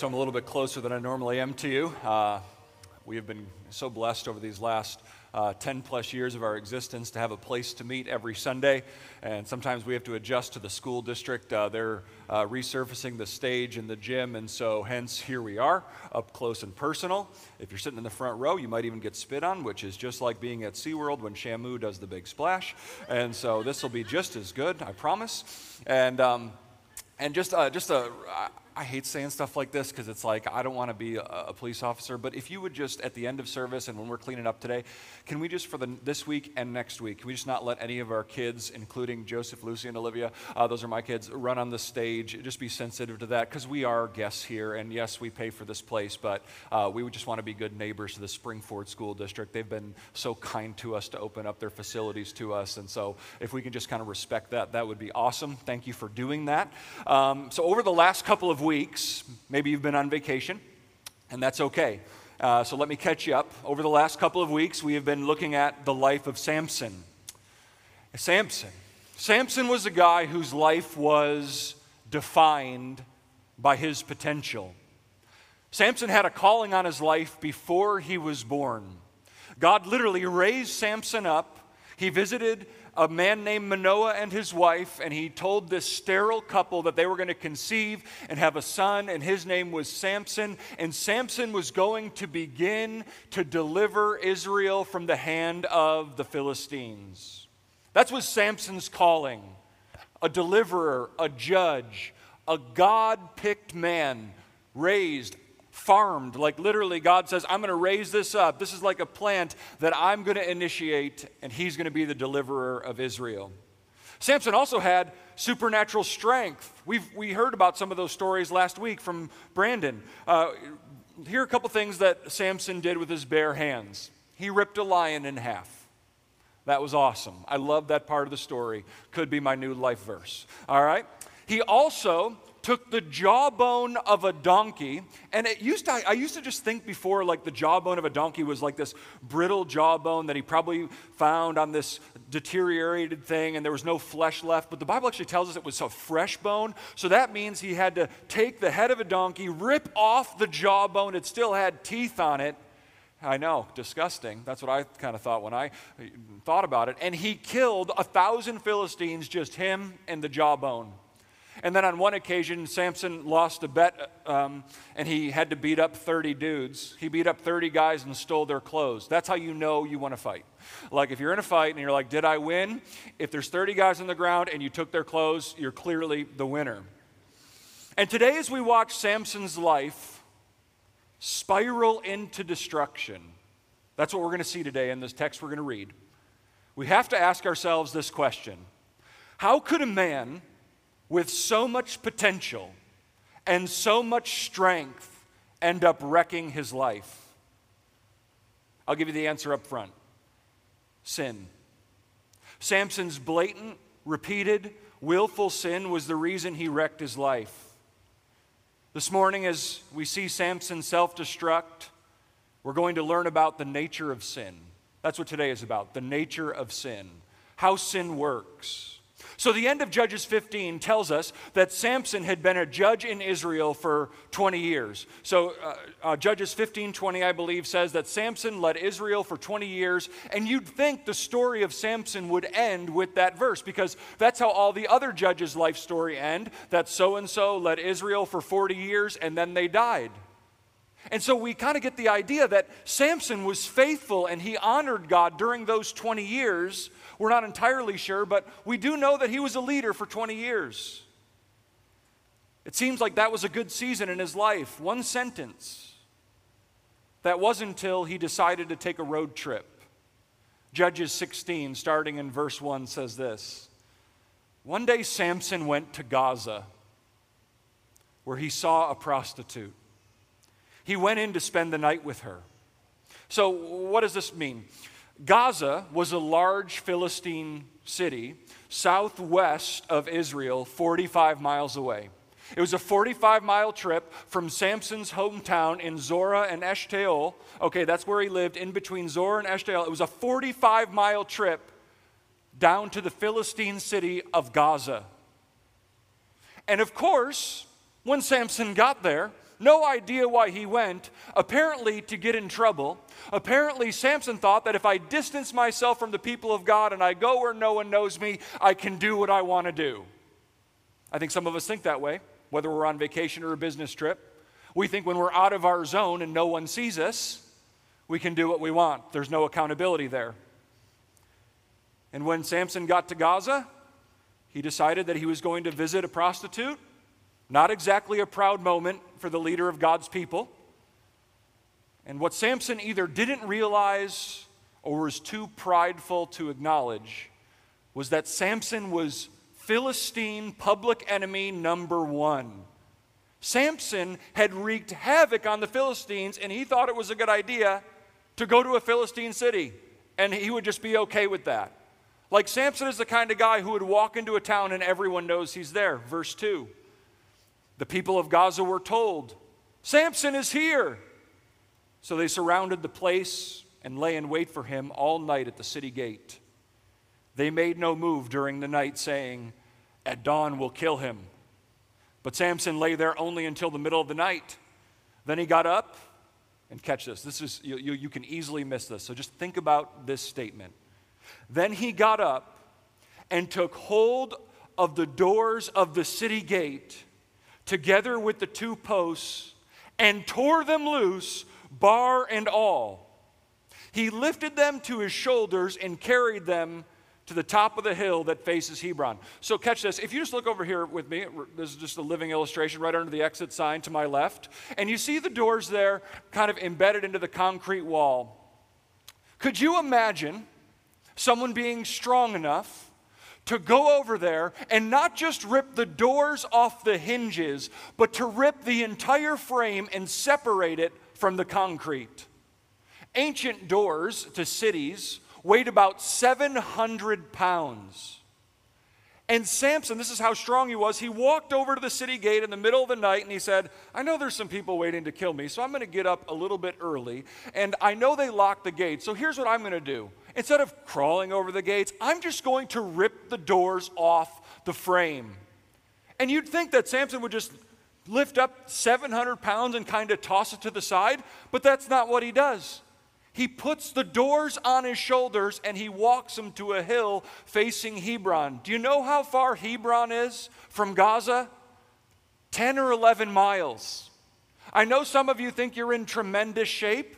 so I'm a little bit closer than I normally am to you. Uh, we have been so blessed over these last uh, 10 plus years of our existence to have a place to meet every Sunday. And sometimes we have to adjust to the school district. Uh, they're uh, resurfacing the stage and the gym, and so hence here we are, up close and personal. If you're sitting in the front row, you might even get spit on, which is just like being at SeaWorld when Shamu does the big splash. And so this will be just as good, I promise. And um, and just, uh, just a, I hate saying stuff like this because it's like I don't want to be a, a, police officer. But if you would just at the end of service and when we're cleaning up today, can we just for the this week and next week, can we just not let any of our kids, including Joseph, Lucy, and Olivia, uh, those are my kids, run on the stage? Just be sensitive to that because we are guests here, and yes, we pay for this place, but uh, we would just want to be good neighbors to the Springford School District. They've been so kind to us to open up their facilities to us, and so if we can just kind of respect that, that would be awesome. Thank you for doing that. Um, so over the last couple of weeks weeks, maybe you've been on vacation, and that's okay. Uh, so let me catch you up. Over the last couple of weeks, we have been looking at the life of Samson. Samson. Samson was a guy whose life was defined by his potential. Samson had a calling on his life before he was born. God literally raised Samson up. He visited a man named Manoah and his wife, and he told this sterile couple that they were going to conceive and have a son, and his name was Samson. And Samson was going to begin to deliver Israel from the hand of the Philistines. That was Samson's calling a deliverer, a judge, a God picked man raised farmed. Like literally, God says, I'm going to raise this up. This is like a plant that I'm going to initiate, and he's going to be the deliverer of Israel. Samson also had supernatural strength. We've, we heard about some of those stories last week from Brandon. Uh, here are a couple things that Samson did with his bare hands. He ripped a lion in half. That was awesome. I love that part of the story. Could be my new life verse. All right? He also took the jawbone of a donkey, and it used to, I used to just think before, like the jawbone of a donkey was like this brittle jawbone that he probably found on this deteriorated thing, and there was no flesh left. But the Bible actually tells us it was a fresh bone. So that means he had to take the head of a donkey, rip off the jawbone, it still had teeth on it. I know, disgusting. That's what I kind of thought when I thought about it. And he killed a thousand Philistines, just him and the jawbone. And then on one occasion, Samson lost a bet um, and he had to beat up 30 dudes. He beat up 30 guys and stole their clothes. That's how you know you want to fight. Like if you're in a fight and you're like, Did I win? If there's 30 guys on the ground and you took their clothes, you're clearly the winner. And today, as we watch Samson's life spiral into destruction, that's what we're going to see today in this text we're going to read. We have to ask ourselves this question How could a man with so much potential and so much strength end up wrecking his life? I'll give you the answer up front sin. Samson's blatant, repeated, willful sin was the reason he wrecked his life. This morning, as we see Samson self destruct, we're going to learn about the nature of sin. That's what today is about the nature of sin, how sin works. So, the end of Judges 15 tells us that Samson had been a judge in Israel for 20 years. So, uh, uh, Judges 15 20, I believe, says that Samson led Israel for 20 years. And you'd think the story of Samson would end with that verse because that's how all the other judges' life story end that so and so led Israel for 40 years and then they died. And so we kind of get the idea that Samson was faithful and he honored God during those 20 years we're not entirely sure, but we do know that he was a leader for 20 years. It seems like that was a good season in his life. One sentence. That was until he decided to take a road trip. Judges 16, starting in verse 1, says this One day Samson went to Gaza, where he saw a prostitute. He went in to spend the night with her. So, what does this mean? Gaza was a large Philistine city southwest of Israel, 45 miles away. It was a 45 mile trip from Samson's hometown in Zorah and Eshtaol. Okay, that's where he lived, in between Zorah and Eshtaol. It was a 45 mile trip down to the Philistine city of Gaza. And of course, when Samson got there, No idea why he went, apparently to get in trouble. Apparently, Samson thought that if I distance myself from the people of God and I go where no one knows me, I can do what I want to do. I think some of us think that way, whether we're on vacation or a business trip. We think when we're out of our zone and no one sees us, we can do what we want. There's no accountability there. And when Samson got to Gaza, he decided that he was going to visit a prostitute. Not exactly a proud moment for the leader of God's people. And what Samson either didn't realize or was too prideful to acknowledge was that Samson was Philistine public enemy number one. Samson had wreaked havoc on the Philistines, and he thought it was a good idea to go to a Philistine city, and he would just be okay with that. Like Samson is the kind of guy who would walk into a town and everyone knows he's there. Verse 2. The people of Gaza were told, Samson is here. So they surrounded the place and lay in wait for him all night at the city gate. They made no move during the night, saying, At dawn we'll kill him. But Samson lay there only until the middle of the night. Then he got up, and catch this. This is you, you, you can easily miss this. So just think about this statement. Then he got up and took hold of the doors of the city gate together with the two posts and tore them loose, bar and all. He lifted them to his shoulders and carried them to the top of the hill that faces Hebron. So, catch this. If you just look over here with me, this is just a living illustration right under the exit sign to my left, and you see the doors there kind of embedded into the concrete wall. Could you imagine someone being strong enough to go over there and not just rip the doors off the hinges, but to rip the entire frame and separate it from the concrete? Ancient doors to cities weighed about 700 pounds. And Samson, this is how strong he was, he walked over to the city gate in the middle of the night and he said, I know there's some people waiting to kill me, so I'm going to get up a little bit early. And I know they locked the gate, so here's what I'm going to do. Instead of crawling over the gates, I'm just going to rip the doors off the frame. And you'd think that Samson would just lift up 700 pounds and kind of toss it to the side, but that's not what he does. He puts the doors on his shoulders and he walks them to a hill facing Hebron. Do you know how far Hebron is from Gaza? 10 or 11 miles. I know some of you think you're in tremendous shape,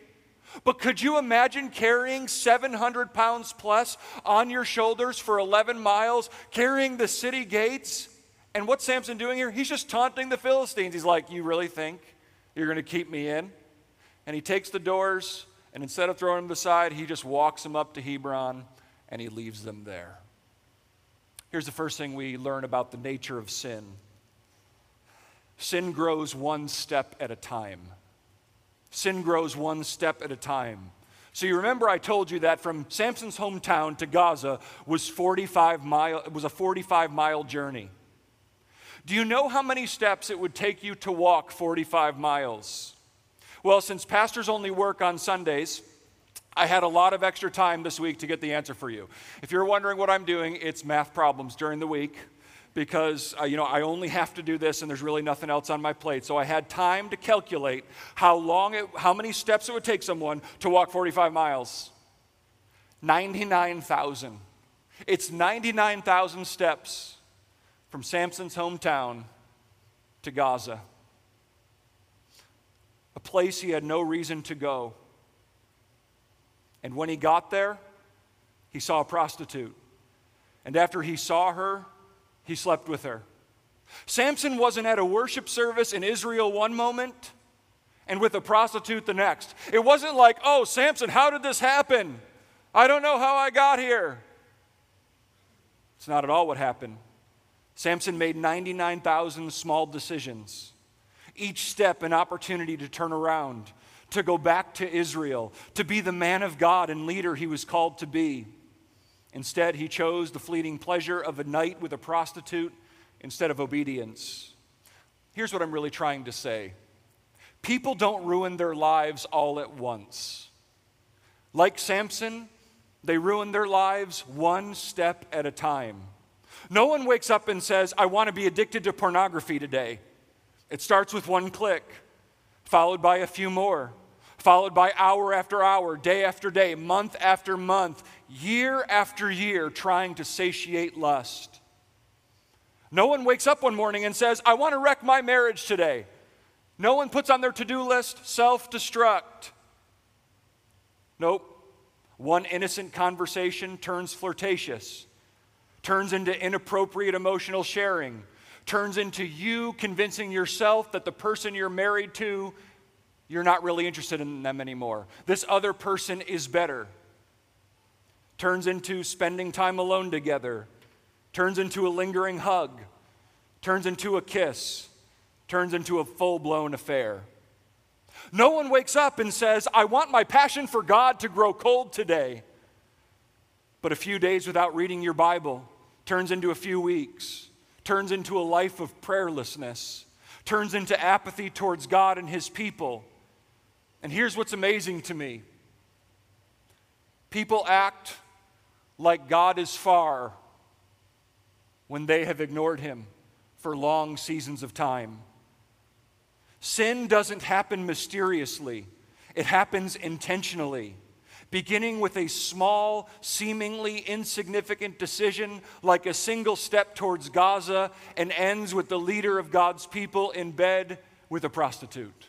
but could you imagine carrying 700 pounds plus on your shoulders for 11 miles, carrying the city gates? And what's Samson doing here? He's just taunting the Philistines. He's like, You really think you're going to keep me in? And he takes the doors and instead of throwing them aside, he just walks them up to Hebron and he leaves them there. Here's the first thing we learn about the nature of sin sin grows one step at a time. Sin grows one step at a time. So you remember I told you that from Samson's hometown to Gaza was 45 mile it was a 45 mile journey. Do you know how many steps it would take you to walk 45 miles? Well, since pastors only work on Sundays, I had a lot of extra time this week to get the answer for you. If you're wondering what I'm doing, it's math problems during the week because uh, you know I only have to do this and there's really nothing else on my plate. So I had time to calculate how long it, how many steps it would take someone to walk 45 miles. 99,000. It's 99,000 steps from Samson's hometown to Gaza a place he had no reason to go. And when he got there, he saw a prostitute. And after he saw her, he slept with her. Samson wasn't at a worship service in Israel one moment and with a prostitute the next. It wasn't like, oh, Samson, how did this happen? I don't know how I got here. It's not at all what happened. Samson made 99,000 small decisions each step an opportunity to turn around, to go back to Israel, to be the man of God and leader he was called to be. Instead, he chose the fleeting pleasure of a night with a prostitute instead of obedience. Here's what I'm really trying to say people don't ruin their lives all at once. Like Samson, they ruin their lives one step at a time. No one wakes up and says, I want to be addicted to pornography today. It starts with one click. followed by a few more, followed by hour after hour, day after day, month after month, year after year, trying to satiate lust. No one wakes up one morning and says, I want to wreck my marriage today. No one puts on their to do list self destruct. Nope. One innocent conversation turns flirtatious, turns into inappropriate emotional sharing, turns into you convincing yourself that the person you're married to, you're not really interested in them anymore. This other person is better. Turns into spending time alone together, turns into a lingering hug, turns into a kiss, turns into a full blown affair. No one wakes up and says, I want my passion for God to grow cold today. But a few days without reading your Bible turns into a few weeks, turns into a life of prayerlessness, turns into apathy towards God and His people. And here's what's amazing to me people act like God is far when they have ignored Him for long seasons of time. Sin doesn't happen mysteriously, it happens intentionally. Beginning with a small, seemingly insignificant decision like a single step towards Gaza, and ends with the leader of God's people in bed with a prostitute.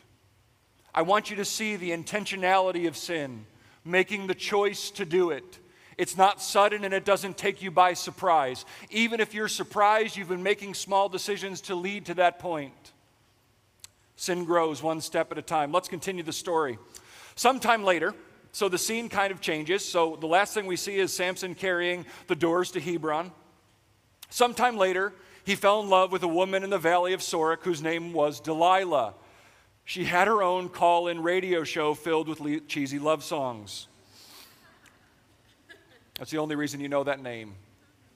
I want you to see the intentionality of sin, making the choice to do it. It's not sudden and it doesn't take you by surprise. Even if you're surprised, you've been making small decisions to lead to that point. Sin grows one step at a time. Let's continue the story. Sometime later, so the scene kind of changes. So the last thing we see is Samson carrying the doors to Hebron. Sometime later, he fell in love with a woman in the valley of Sorek whose name was Delilah. She had her own call in radio show filled with cheesy love songs. That's the only reason you know that name.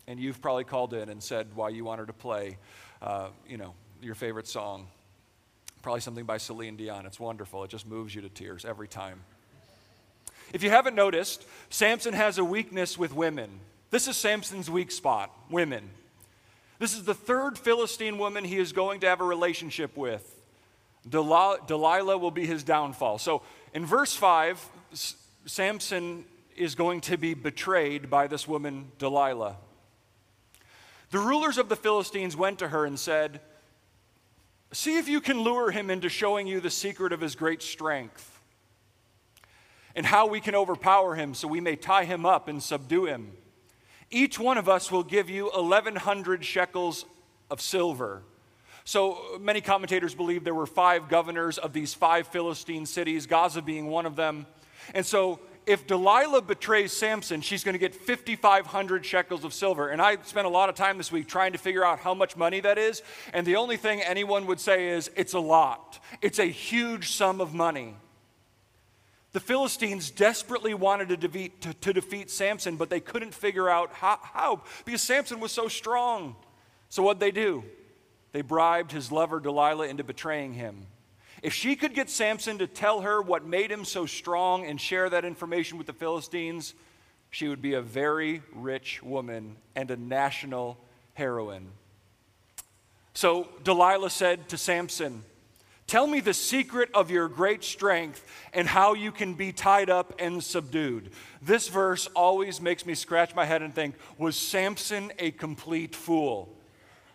And you've probably called in and said why you want her to play, uh, you know, your favorite song. Probably something by Celine Dion. It's wonderful. It just moves you to tears every time. If you haven't noticed, Samson has a weakness with women. This is Samson's weak spot women. This is the third Philistine woman he is going to have a relationship with. Delilah will be his downfall. So in verse 5, Samson is going to be betrayed by this woman, Delilah. The rulers of the Philistines went to her and said, See if you can lure him into showing you the secret of his great strength and how we can overpower him so we may tie him up and subdue him. Each one of us will give you 1,100 shekels of silver. So uh, many commentators believe there were five governors of these five Philistine cities, Gaza being one of them. And so if Delilah betrays Samson, she's going to get 5,500 shekels of silver. And I spent a lot of time this week trying to figure out how much money that is. And the only thing anyone would say is, it's a lot. It's a huge sum of money. The Philistines desperately wanted to defeat, to, to defeat Samson, but they couldn't figure out how, how because Samson was so strong. So what'd they do? They bribed his lover Delilah into betraying him. If she could get Samson to tell her what made him so strong and share that information with the Philistines, she would be a very rich woman and a national heroine. So Delilah said to Samson, Tell me the secret of your great strength and how you can be tied up and subdued. This verse always makes me scratch my head and think, was Samson a complete fool?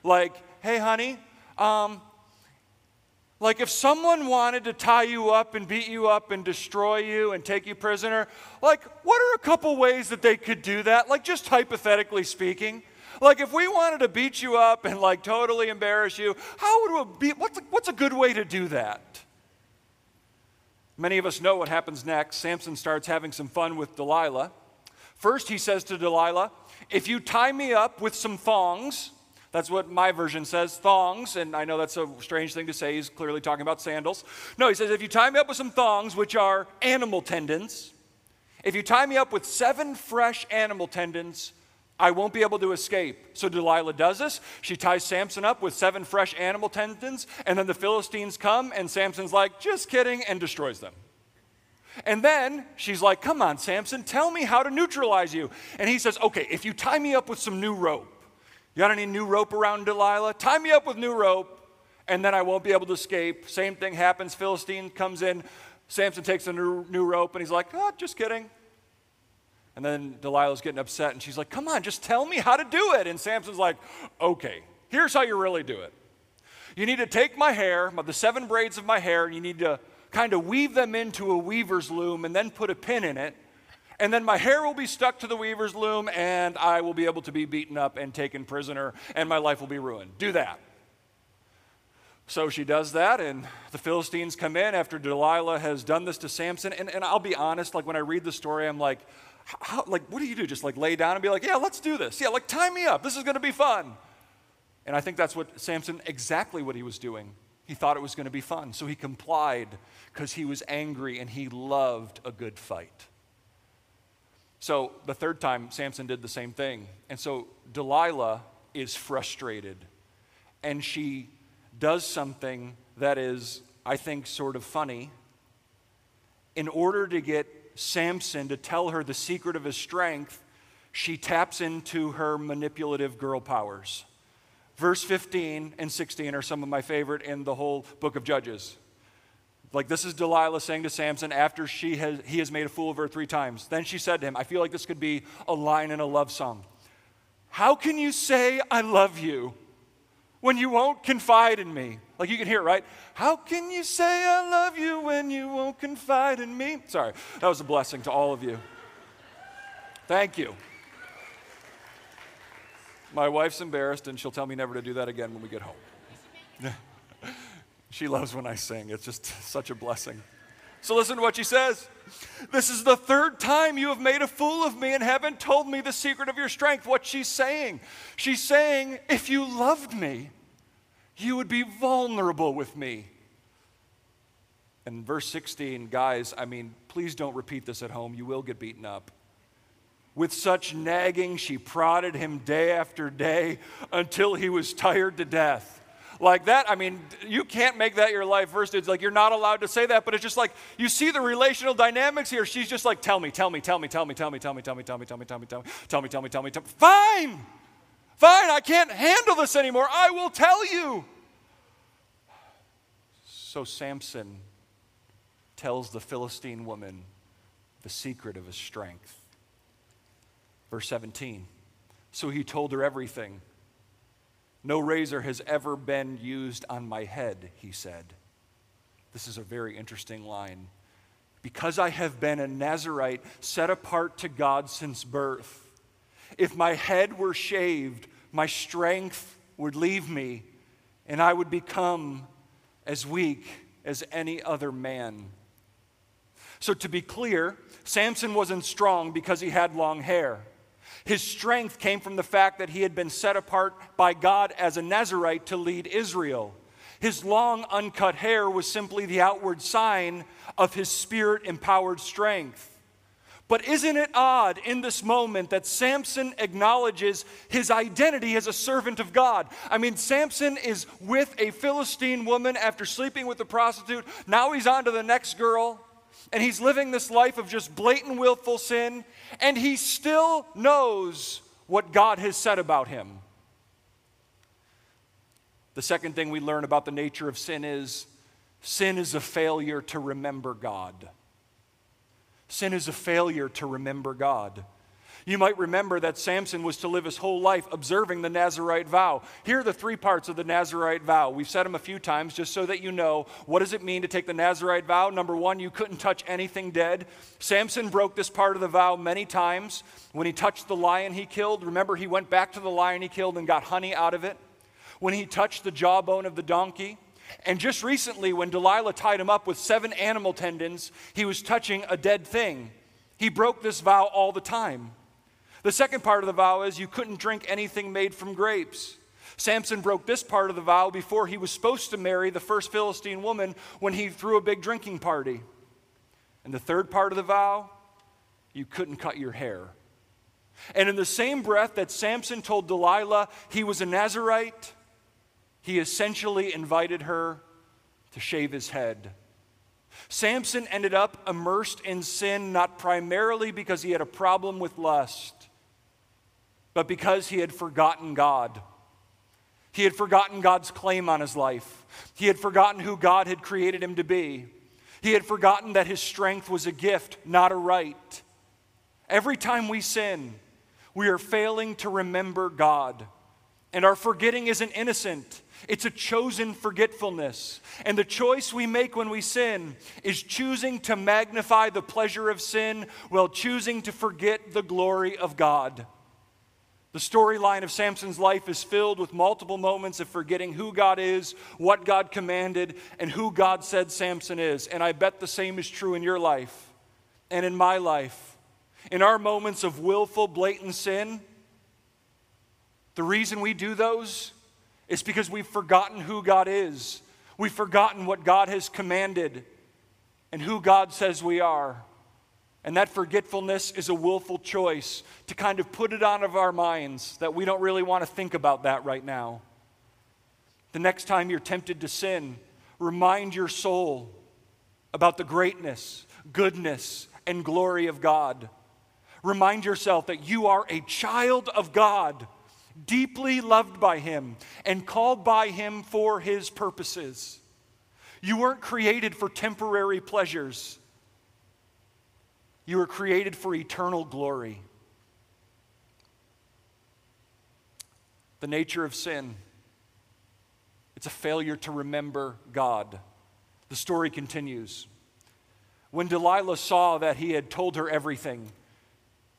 Like, hey, honey, um, like, if someone wanted to tie you up and beat you up and destroy you and take you prisoner, like, what are a couple ways that they could do that? Like, just hypothetically speaking. Like, if we wanted to beat you up and, like, totally embarrass you, how would it be? What's a, what's a good way to do that? Many of us know what happens next. Samson starts having some fun with Delilah. First, he says to Delilah, If you tie me up with some thongs, that's what my version says, thongs. And I know that's a strange thing to say. He's clearly talking about sandals. No, he says, if you tie me up with some thongs, which are animal tendons, if you tie me up with seven fresh animal tendons, I won't be able to escape. So Delilah does this. She ties Samson up with seven fresh animal tendons, and then the Philistines come, and Samson's like, just kidding, and destroys them. And then she's like, Come on, Samson, tell me how to neutralize you. And he says, Okay, if you tie me up with some new rope, you got any new rope around Delilah? Tie me up with new rope, and then I won't be able to escape. Same thing happens. Philistine comes in. Samson takes a new, new rope and he's like, oh, just kidding. And then Delilah's getting upset and she's like, come on, just tell me how to do it. And Samson's like, okay, here's how you really do it. You need to take my hair, the seven braids of my hair, and you need to kind of weave them into a weaver's loom and then put a pin in it. And then my hair will be stuck to the weaver's loom and I will be able to be beaten up and taken prisoner and my life will be ruined. Do that. So she does that, and the Philistines come in after Delilah has done this to Samson. And, and I'll be honest, like when I read the story, I'm like, how, like, what do you do? Just like lay down and be like, yeah, let's do this. Yeah, like tie me up. This is going to be fun. And I think that's what Samson, exactly what he was doing. He thought it was going to be fun. So he complied because he was angry and he loved a good fight. So the third time, Samson did the same thing. And so Delilah is frustrated and she does something that is, I think, sort of funny in order to get Samson to tell her the secret of his strength, she taps into her manipulative girl powers. Verse 15 and 16 are some of my favorite in the whole book of Judges. Like this is Delilah saying to Samson after she has, he has made a fool of her three times. Then she said to him, I feel like this could be a line in a love song. How can you say I love you when you won't confide in me. Like you can hear it, right? How can you say I love you when you won't confide in me? Sorry, that was a blessing to all of you. Thank you. My wife's embarrassed and she'll tell me never to do that again when we get home. she loves when I sing, it's just such a blessing. So listen to what she says. This is the third time you have made a fool of me and haven't told me the secret of your strength. What she's saying. She's saying, if you loved me, you would be vulnerable with me. And verse 16, guys, I mean, please don't repeat this at home. You will get beaten up. With such nagging, she prodded him day after day until he was tired to death like that. I mean, you can't make that your life verse. It's like you're not allowed to say that, but it's just like you see the relational dynamics here. She's just like, tell me, tell me, tell me, tell me, tell me, tell me, tell me, tell me, tell me, tell me, tell me, tell me, tell me, tell me, tell me. Fine, fine, I can't handle this anymore. I will tell you. So Samson tells the Philistine woman the secret of his strength. Verse 17. So he told her everything no razor has ever been used on my head, he said. This is a very interesting line. Because I have been a Nazarite set apart to God since birth, if my head were shaved, my strength would leave me, and I would become as weak as any other man. So, to be clear, Samson wasn't strong because he had long hair. His strength came from the fact that he had been set apart by God as a Nazarite to lead Israel. His long, uncut hair was simply the outward sign of his spirit empowered strength. But isn't it odd in this moment that Samson acknowledges his identity as a servant of God? I mean, Samson is with a Philistine woman after sleeping with a prostitute. Now he's on to the next girl and he's living this life of just blatant willful sin, and he still knows what God has said about him. The second thing we learn about the nature of sin is sin is a failure to remember God. Sin is a failure to remember God. You might remember that Samson was to live his whole life observing the Nazarite vow. Here are the three parts of the Nazarite vow. We've said them a few times just so that you know what does it mean to take the Nazarite vow? Number 1, you couldn't touch anything dead. Samson broke this part of the vow many times. When he touched the lion he killed, remember he went back to the lion he killed and got honey out of it. When he touched the jawbone of the donkey, and just recently, when Delilah tied him up with seven animal tendons, he was touching a dead thing. He broke this vow all the time. The second part of the vow is you couldn't drink anything made from grapes. Samson broke this part of the vow before he was supposed to marry the first Philistine woman when he threw a big drinking party. And the third part of the vow, you couldn't cut your hair. And in the same breath that Samson told Delilah he was a Nazarite, he essentially invited her to shave his head. Samson ended up immersed in sin not primarily because he had a problem with lust, but because he had forgotten God. He had forgotten God's claim on his life. He had forgotten who God had created him to be. He had forgotten that his strength was a gift, not a right. Every time we sin, we are failing to remember God. And our forgetting isn't innocent, it's a chosen forgetfulness. And the choice we make when we sin is choosing to magnify the pleasure of sin while choosing to forget the glory of God. The storyline of Samson's life is filled with multiple moments of forgetting who God is, what God commanded, and who God said Samson is. And I bet the same is true in your life and in my life. In our moments of willful, blatant sin, the reason we do those is because we've forgotten who God is. We've forgotten what God has commanded and who God says we are. And that forgetfulness is a willful choice to kind of put it out of our minds that we don't really want to think about that right now. The next time you're tempted to sin, remind your soul about the greatness, goodness, and glory of God. Remind yourself that you are a child of God, deeply loved by Him, and called by Him for His purposes. You weren't created for temporary pleasures. You were created for eternal glory. The nature of sin it's a failure to remember God. The story continues. When Delilah saw that he had told her everything,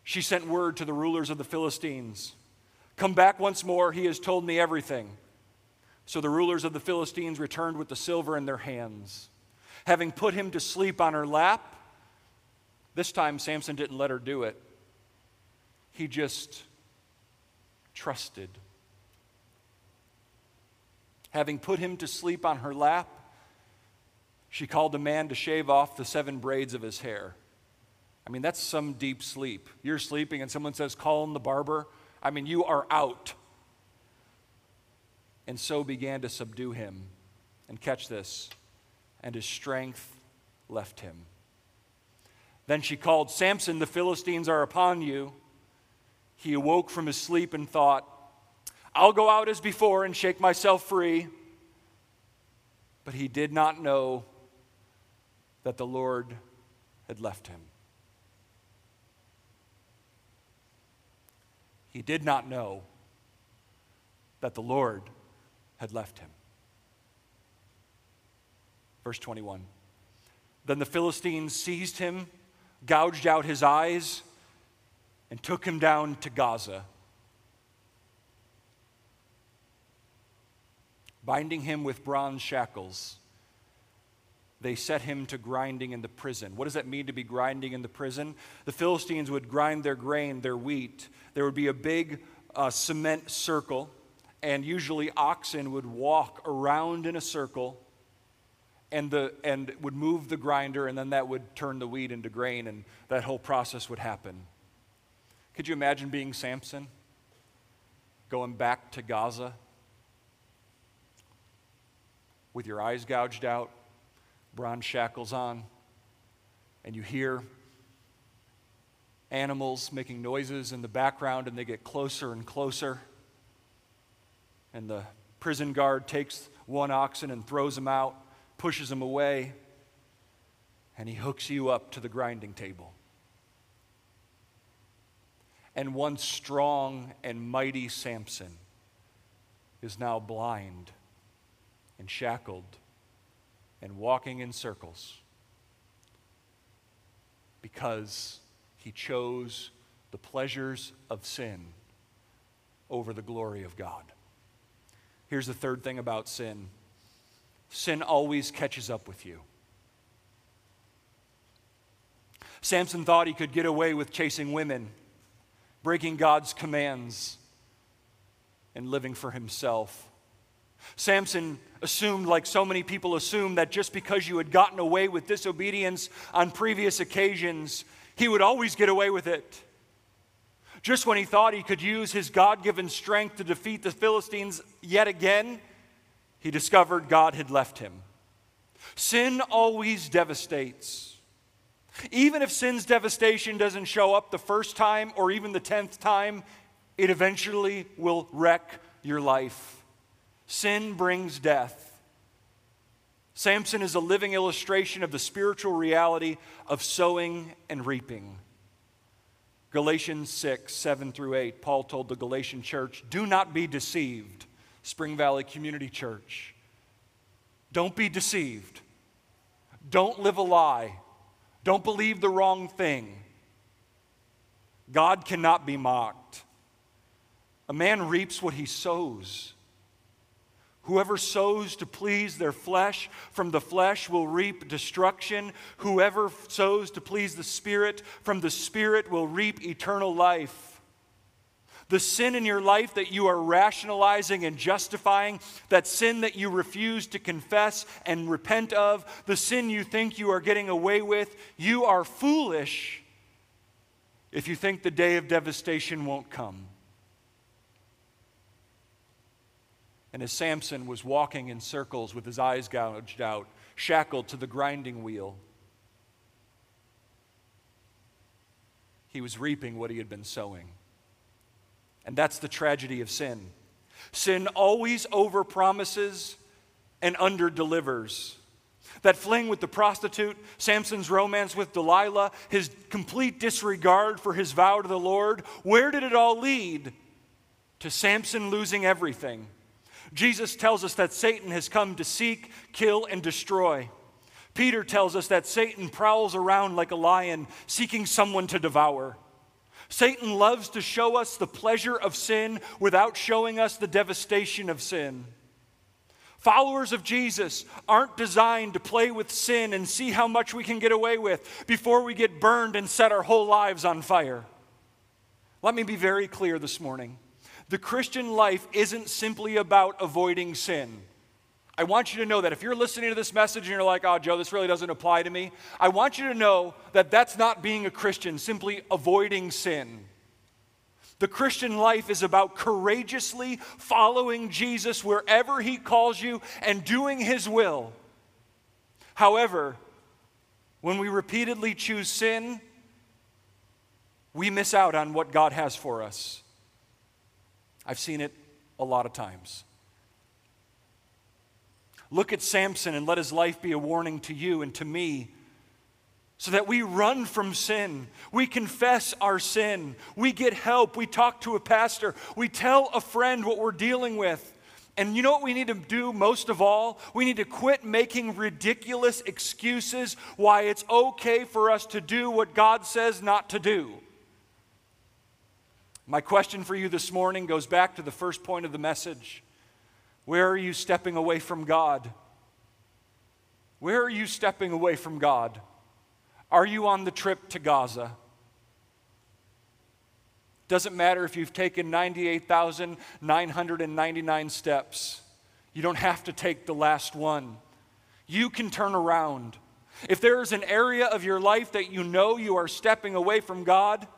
she sent word to the rulers of the Philistines Come back once more, he has told me everything. So the rulers of the Philistines returned with the silver in their hands. Having put him to sleep on her lap, this time, Samson didn't let her do it, he just trusted. Having put him to sleep on her lap, she called a man to shave off the seven braids of his hair. I mean, that's some deep sleep. You're sleeping and someone says, Call in the barber. I mean, you are out. And so began to subdue him. And catch this, and his strength left him. Then she called, Samson, the Philistines are upon you. He awoke from his sleep and thought, I'll go out as before and shake myself free. But he did not know that the Lord had left him. He did not know that the Lord had left him. Verse 21. Then the Philistines seized him gouged out his eyes, and took him down to Gaza. Binding him with bronze shackles, they set him to grinding in the prison. What does that mean to be grinding in the prison? The Philistines would grind their grain, their wheat. There would be a big uh, cement circle, and usually oxen would walk around in a circle and, the, and would move the grinder, and then that would turn the wheat into grain, and that whole process would happen. Could you imagine being Samson? Going back to Gaza with your eyes gouged out, bronze shackles on, and you hear animals making noises in the background, and they get closer and closer. And the prison guard takes one oxen and throws him out pushes him away, and he hooks you up to the grinding table. And one strong and mighty Samson is now blind and shackled and walking in circles because he chose the pleasures of sin over the glory of God. Here's the third thing about sin sin always catches up with you. Samson thought he could get away with chasing women, breaking God's commands, and living for himself. Samson assumed, like so many people assume, that just because you had gotten away with disobedience on previous occasions, he would always get away with it. Just when he thought he could use his God given strength to defeat the Philistines yet again, he discovered God had left him. Sin always devastates. Even if sin's devastation doesn't show up the first time or even the tenth time, it eventually will wreck your life. Sin brings death. Samson is a living illustration of the spiritual reality of sowing and reaping. Galatians 6, 7 through 8, Paul told the Galatian church, Do not be deceived, Spring Valley Community Church. Don't be deceived. Don't live a lie. Don't believe the wrong thing. God cannot be mocked. A man reaps what he sows. Whoever sows to please their flesh from the flesh will reap destruction. Whoever sows to please the Spirit from the Spirit will reap eternal life. The sin in your life that you are rationalizing and justifying, that sin that you refuse to confess and repent of, the sin you think you are getting away with, you are foolish if you think the day of devastation won't come. And as Samson was walking in circles with his eyes gouged out, shackled to the grinding wheel, he was reaping what he had been sowing. And that's the tragedy of sin. Sin always overpromises and underdelivers. That fling with the prostitute, Samson's romance with Delilah, his complete disregard for his vow to the Lord, where did it all lead? To Samson losing everything. Jesus tells us that Satan has come to seek, kill, and destroy. Peter tells us that Satan prowls around like a lion, seeking someone to devour. Satan loves to show us the pleasure of sin without showing us the devastation of sin. Followers of Jesus aren't designed to play with sin and see how much we can get away with before we get burned and set our whole lives on fire. Let me be very clear this morning. The Christian life isn't simply about avoiding sin. I want you to know that if you're listening to this message and you're like, oh, Joe, this really doesn't apply to me, I want you to know that that's not being a Christian, simply avoiding sin. The Christian life is about courageously following Jesus wherever he calls you and doing his will. However, when we repeatedly choose sin, we miss out on what God has for us. I've seen it a lot of times. Look at Samson and let his life be a warning to you and to me so that we run from sin. We confess our sin. We get help. We talk to a pastor. We tell a friend what we're dealing with. And you know what we need to do most of all? We need to quit making ridiculous excuses why it's okay for us to do what God says not to do. My question for you this morning goes back to the first point of the message. Where are you stepping away from God? Where are you stepping away from God? Are you on the trip to Gaza? Doesn't matter if you've taken 98,999 steps. You don't have to take the last one. You can turn around. If there is an area of your life that you know you are stepping away from God,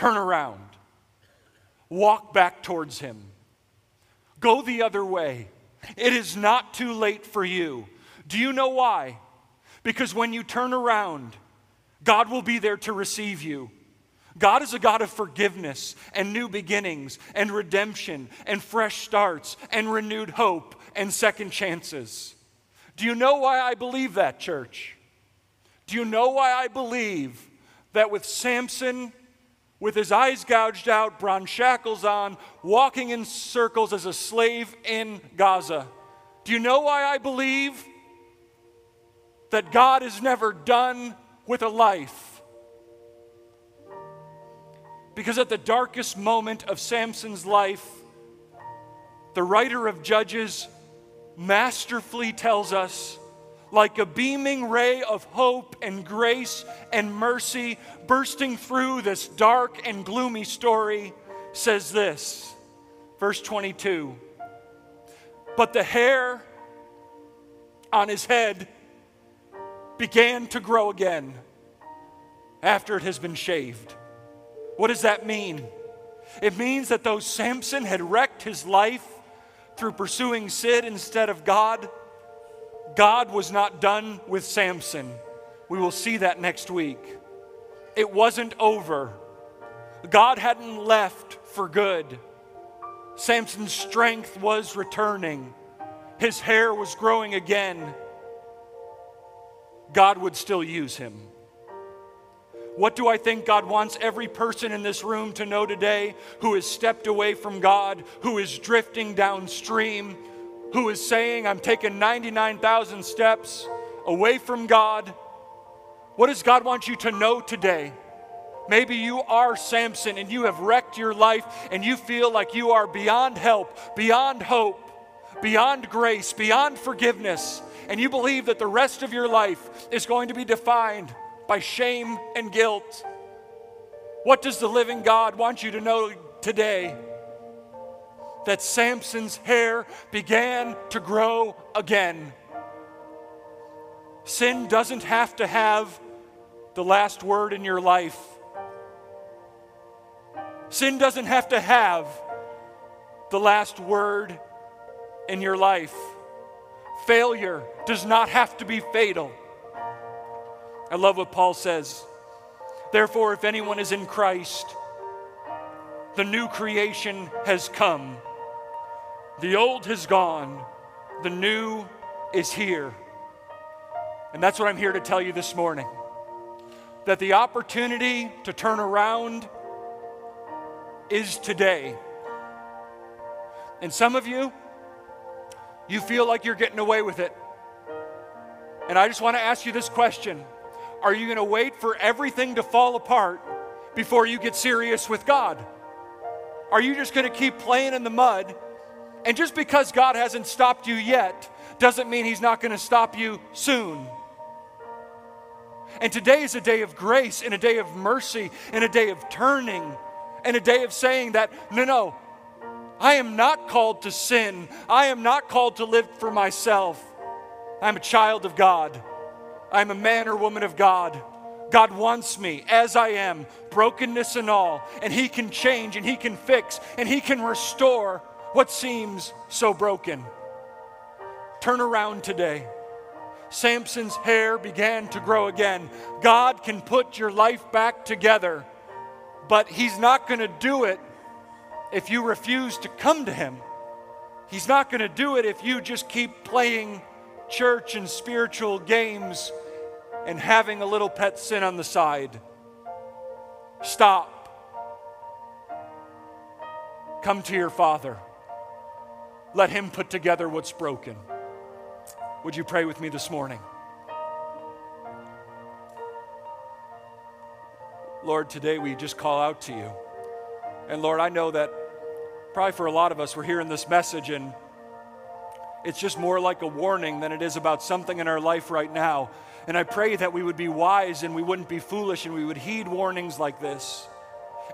Turn around. Walk back towards Him. Go the other way. It is not too late for you. Do you know why? Because when you turn around, God will be there to receive you. God is a God of forgiveness and new beginnings and redemption and fresh starts and renewed hope and second chances. Do you know why I believe that, church? Do you know why I believe that with Samson with his eyes gouged out, bronze shackles on, walking in circles as a slave in Gaza. Do you know why I believe that God is never done with a life? Because at the darkest moment of Samson's life, the writer of Judges masterfully tells us like a beaming ray of hope and grace and mercy bursting through this dark and gloomy story, says this. Verse 22 But the hair on his head began to grow again after it has been shaved. What does that mean? It means that though Samson had wrecked his life through pursuing Sid instead of God, God was not done with Samson. We will see that next week. It wasn't over. God hadn't left for good. Samson's strength was returning, his hair was growing again. God would still use him. What do I think God wants every person in this room to know today who has stepped away from God, who is drifting downstream, who is saying, I'm taking 99,000 steps away from God? What does God want you to know today? Maybe you are Samson and you have wrecked your life and you feel like you are beyond help, beyond hope, beyond grace, beyond forgiveness, and you believe that the rest of your life is going to be defined by shame and guilt. What does the living God want you to know today? That Samson's hair began to grow again. Sin doesn't have to have the last word in your life. Sin doesn't have to have the last word in your life. Failure does not have to be fatal. I love what Paul says. Therefore, if anyone is in Christ, the new creation has come. The old has gone, the new is here. And that's what I'm here to tell you this morning that the opportunity to turn around is today. And some of you, you feel like you're getting away with it. And I just want to ask you this question Are you going to wait for everything to fall apart before you get serious with God? Are you just going to keep playing in the mud? And just because God hasn't stopped you yet doesn't mean He's not going to stop you soon. And today is a day of grace and a day of mercy and a day of turning and a day of saying that, no, no, I am not called to sin. I am not called to live for myself. I'm a child of God. I'm a man or woman of God. God wants me as I am, brokenness and all, and He can change and He can fix and He can restore what seems so broken. Turn around today. Samson's hair began to grow again. God can put your life back together but He's not going to do it if you refuse to come to Him. He's not going to do it if you just keep playing church and spiritual games and having a little pet sin on the side. Stop. Come to your Father. Let Him put together what's broken. Would you pray with me this morning? Lord, today we just call out to you. And Lord, I know that probably for a lot of us, we're hearing this message and it's just more like a warning than it is about something in our life right now. And I pray that we would be wise and we wouldn't be foolish and we would heed warnings like this.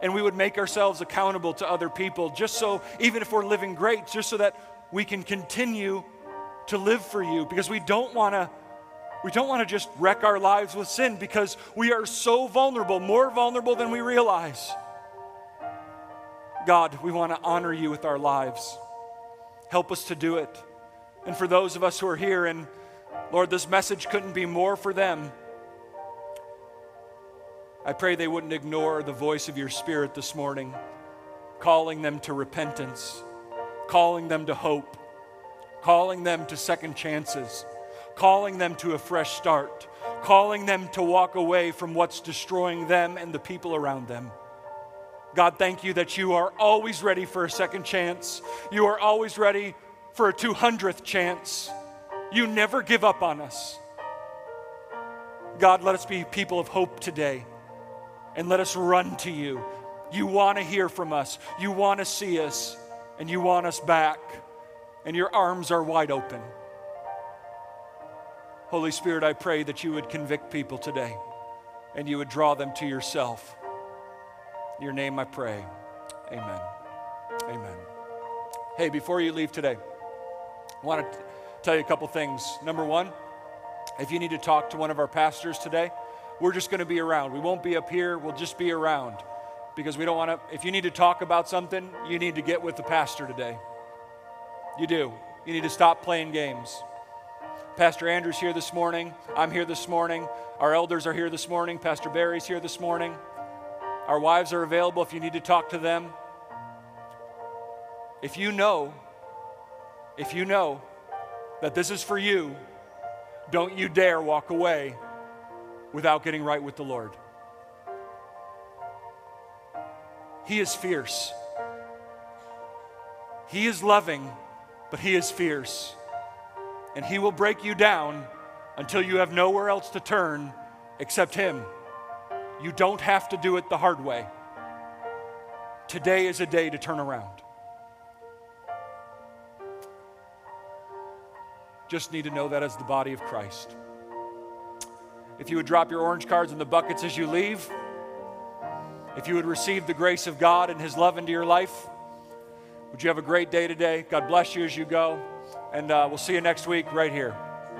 And we would make ourselves accountable to other people, just so, even if we're living great, just so that we can continue to live for you because we don't want to we don't want to just wreck our lives with sin because we are so vulnerable, more vulnerable than we realize. God, we want to honor you with our lives. Help us to do it. And for those of us who are here, and Lord, this message couldn't be more for them. I pray they wouldn't ignore the voice of your Spirit this morning, calling them to repentance, calling them to hope, calling them to second chances calling them to a fresh start, calling them to walk away from what's destroying them and the people around them. God, thank you that you are always ready for a second chance. You are always ready for a 200th chance. You never give up on us. God, let us be people of hope today and let us run to you. You want to hear from us, you want to see us, and you want us back, and your arms are wide open. Holy Spirit, I pray that you would convict people today and you would draw them to yourself. In your name I pray. Amen. Amen. Hey, before you leave today, I want to tell you a couple things. Number one, if you need to talk to one of our pastors today, we're just going to be around. We won't be up here, we'll just be around because we don't want to. If you need to talk about something, you need to get with the pastor today. You do. You need to stop playing games. Pastor Andrew's here this morning. I'm here this morning. Our elders are here this morning. Pastor Barry's here this morning. Our wives are available if you need to talk to them. if you know, if you know that this is for you, don't you dare walk away without getting right with the Lord. He is fierce. He is loving, but He is fierce. And He will break you down until you have nowhere else to turn except Him. You don't have to do it the hard way. Today is a day to turn around. Just need to know that as the body of Christ. If you would drop your orange cards in the buckets as you leave, if you would receive the grace of God and His love into your life, would you have a great day today? God bless you as you go, and uh, we'll see you next week right here.